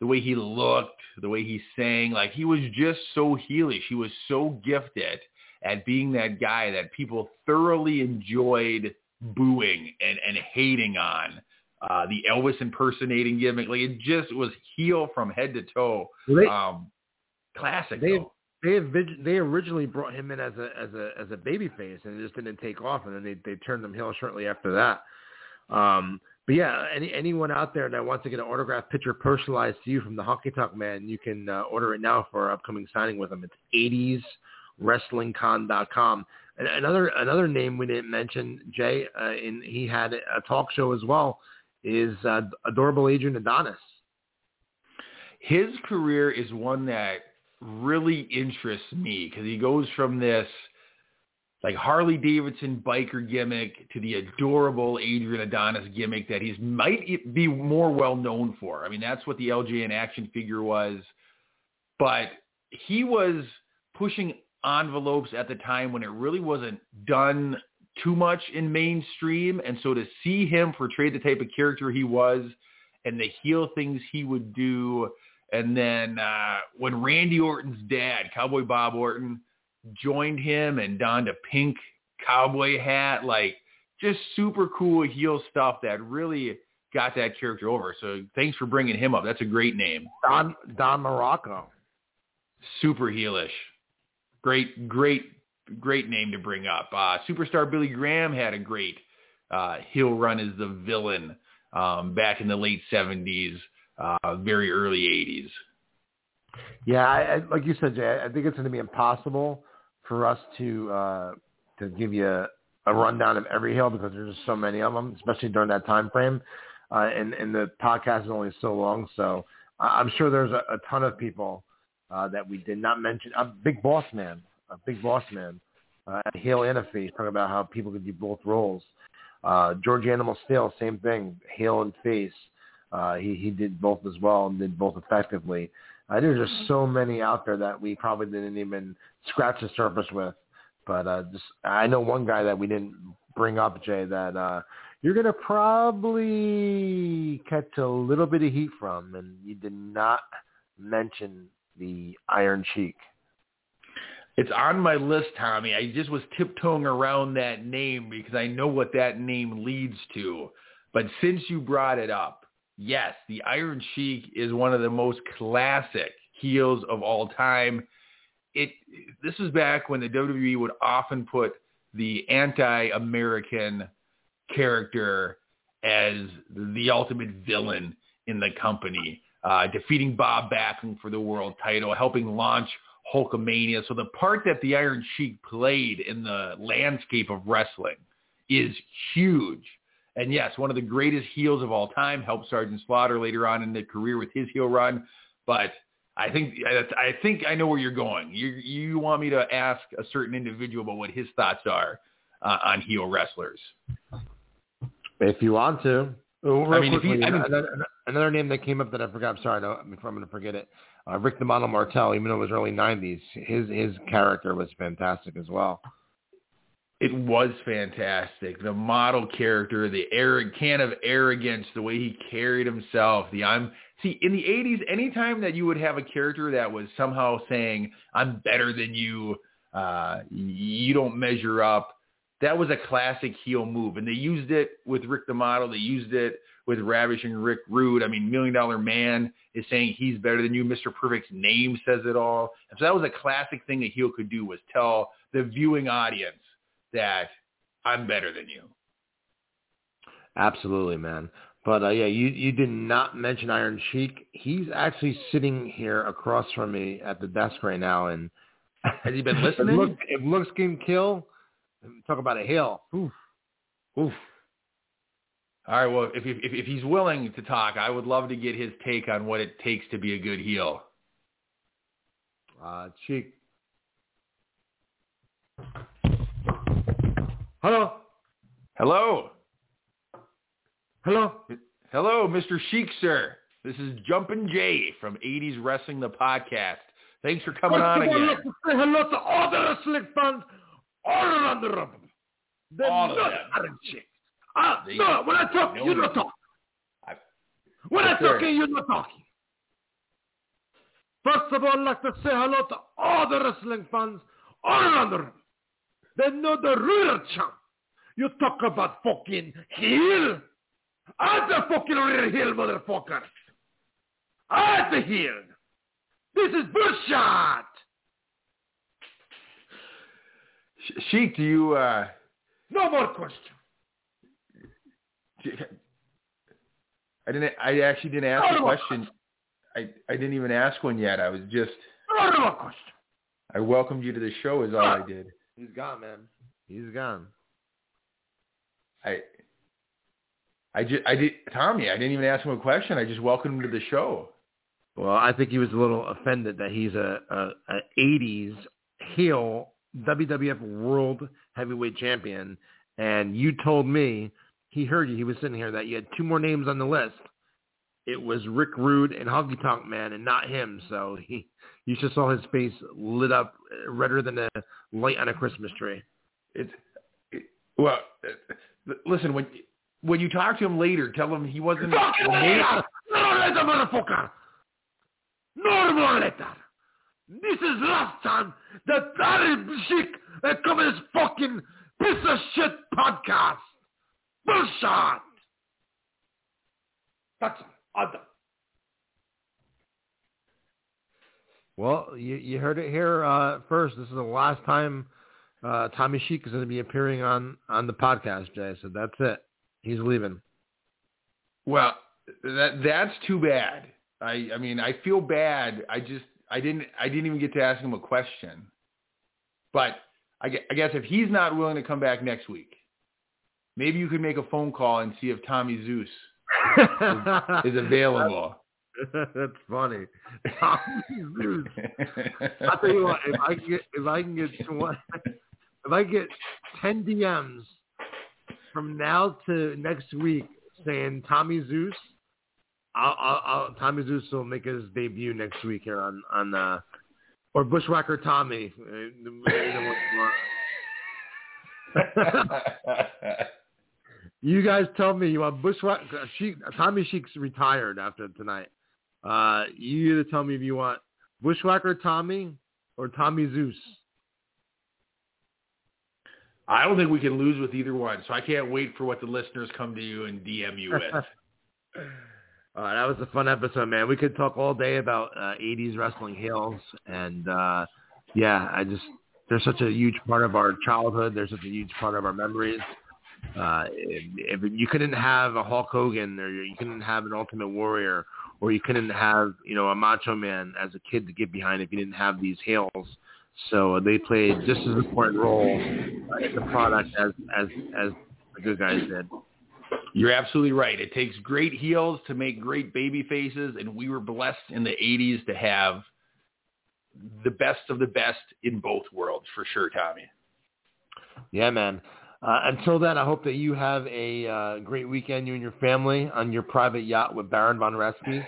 the way he looked, the way he sang, like he was just so heelish. He was so gifted at being that guy that people thoroughly enjoyed booing and, and hating on. Uh, the Elvis impersonating gimmick, like it just was heel from head to toe. They, um, classic. They they they originally brought him in as a as a as a baby face, and it just didn't take off, and then they they turned him heel shortly after that. Um, but yeah, any anyone out there that wants to get an autograph picture personalized to you from the Honky Tonk Man, you can uh, order it now for our upcoming signing with him. It's 80swrestlingcon.com. And another another name we didn't mention, Jay, uh, in he had a talk show as well, is uh, adorable Adrian Adonis. His career is one that really interests me because he goes from this – like Harley Davidson biker gimmick to the adorable Adrian Adonis gimmick that he's might be more well known for. I mean, that's what the LJN action figure was. But he was pushing envelopes at the time when it really wasn't done too much in mainstream. And so to see him portray the type of character he was and the heel things he would do. And then uh, when Randy Orton's dad, Cowboy Bob Orton, joined him and donned a pink cowboy hat, like just super cool heel stuff that really got that character over. So thanks for bringing him up. That's a great name. Don Don Muraco. Super heelish. Great, great, great name to bring up. Uh, Superstar Billy Graham had a great uh, heel run as the villain um, back in the late 70s, uh, very early 80s. Yeah, I, I, like you said, Jay, I think it's going to be impossible for us to uh, to give you a, a rundown of every hill because there's just so many of them, especially during that time frame. Uh, and, and the podcast is only so long, so I'm sure there's a, a ton of people uh, that we did not mention. A big boss man, a big boss man, uh, Hale and a face, talking about how people could do both roles. Uh, George Animal Steele, same thing, heel and face. Uh, he he did both as well and did both effectively. Uh, there's just so many out there that we probably didn't even scratch the surface with. But uh, just I know one guy that we didn't bring up, Jay, that uh, you're going to probably catch a little bit of heat from, and you did not mention the Iron Sheik. It's on my list, Tommy. I just was tiptoeing around that name because I know what that name leads to. But since you brought it up, yes, the Iron Sheik is one of the most classic heels of all time. It this is back when the WWE would often put the anti-American character as the ultimate villain in the company, uh, defeating Bob Backlund for the world title, helping launch Hulkamania. So the part that the Iron Sheik played in the landscape of wrestling is huge. And yes, one of the greatest heels of all time helped Sergeant Slaughter later on in the career with his heel run. But I think I think I know where you're going. You you want me to ask a certain individual about what his thoughts are uh, on heel wrestlers. If you want to. Oh, I mean, quickly, he, I mean, another, another, name that came up that I forgot. I'm sorry, no, I'm going to forget it. Uh, Rick the Model Martel, even though it was early '90s, his his character was fantastic as well. It was fantastic. The model character, the arrogant can of arrogance, the way he carried himself. The I'm see in the '80s, anytime that you would have a character that was somehow saying "I'm better than you," uh, you don't measure up that was a classic heel move. And they used it with Rick the Model. They used it with Ravishing Rick Rude. I mean, Million Dollar Man is saying he's better than you. Mr. Perfect's name says it all. And so that was a classic thing a heel could do was tell the viewing audience that I'm better than you. Absolutely, man. But uh, yeah, you you did not mention Iron Sheik. He's actually sitting here across from me at the desk right now, and has he been listening? if, look, if looks can kill, Talk about a hill. Oof. Oof. All right. Well, if, if if he's willing to talk, I would love to get his take on what it takes to be a good heel. Uh, Sheik. Hello. Hello. Hello. Hello, Mr. Sheik, sir. This is Jumpin' Jay from 80s Wrestling, the podcast. Thanks for coming First on of all, again. Like to say hello to all the wrestling fans all around the room. The All of not them. Ah, They- no, when I talk, you me. don't talk. I- When I talking, you're not talking. First of all, I'd like to say hello to all the wrestling fans all around the room. They know the real champ. You talk about fucking heel. I'm the fucking real heel, motherfucker. I'm the heel. This is bullshit. Sheik, do you uh, No more questions. I didn't. I actually didn't ask No, a question. I I didn't even ask one yet. I was just. No. I welcomed you to the show. Is all I did. He's gone, man. He's gone. I. I just. I did. Tommy. I didn't even ask him a question. I just welcomed him to the show. Well, I think he was a little offended that he's a, a, a 80s heel WWF World Heavyweight Champion, and you told me he heard you. He was sitting here that you had two more names on the list. It was Rick Rude and Honky Tonk Man, and not him. So he, you just saw his face lit up redder than a light on a Christmas tree. It's. It, well, uh, listen. When when you talk to him later, tell him he wasn't. Fucking the name- later! No motherfucker! No more later! This is last time that Sheik uh, come this fucking piece of shit podcast! Bullshit! That's all. Well, you, you heard it here uh, first. This is the last time uh, Tommy Sheik is going to be appearing on, on the podcast, Jay. So that's it. He's leaving. Well, that that's too bad. I I mean, I feel bad. I just I didn't I didn't even get to ask him a question. But I, I guess if he's not willing to come back next week, maybe you could make a phone call and see if Tommy Zeus is available. That's funny. Tommy Zeus. I'll tell you what. If I can get if I can get tw- if I get ten DMs from now to next week saying Tommy Zeus. I'll, I'll, I'll, Tommy Zeus will make his debut next week here on on uh, or Bushwhacker Tommy. You guys tell me you want Bushwhacker. She, Tommy Sheik's retired after tonight. Uh, you either tell me if you want Bushwhacker Tommy or Tommy Zeus. I don't think we can lose with either one, so I can't wait for what the listeners come to you and DM you with. Uh, that was a fun episode, man. We could talk all day about uh, 80s wrestling heels, and uh, yeah, I just they're such a huge part of our childhood. They're such a huge part of our memories. Uh, if, if you couldn't have a Hulk Hogan, or you couldn't have an Ultimate Warrior, or you couldn't have you know a Macho Man as a kid to get behind if you didn't have these heels. So they played just as important role in the product as as as the good guys did. You're absolutely right. It takes great heels to make great baby faces, and we were blessed in the 80s to have the best of the best in both worlds, for sure, Tommy. Yeah, man. Uh, until then, I hope that you have a uh, great weekend, you and your family, on your private yacht with Baron von Raschke.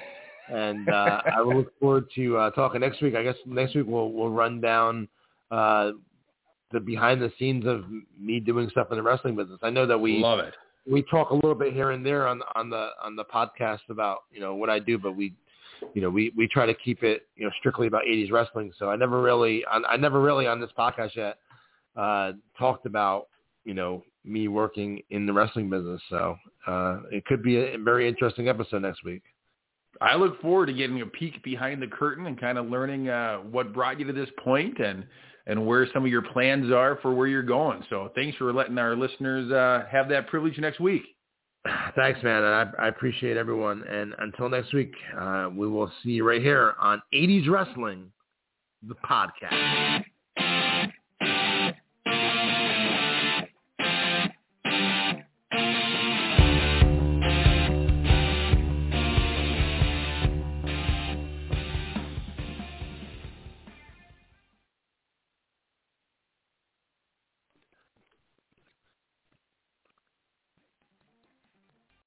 And uh, I will look forward to uh, talking next week. I guess next week we'll we'll run down uh, the behind the scenes of me doing stuff in the wrestling business. I know that we love it we talk a little bit here and there on on the on the podcast about you know what I do, but we you know we we try to keep it you know strictly about 80s wrestling. So I never really I, I never really on this podcast yet uh, talked about you know me working in the wrestling business. So uh, it could be a very interesting episode next week. I look forward to getting a peek behind the curtain and kind of learning uh, what brought you to this point and and where some of your plans are for where you're going. So thanks for letting our listeners uh, have that privilege next week. Thanks, man. I, I appreciate everyone. And until next week, uh, we will see you right here on 80s Wrestling, the podcast.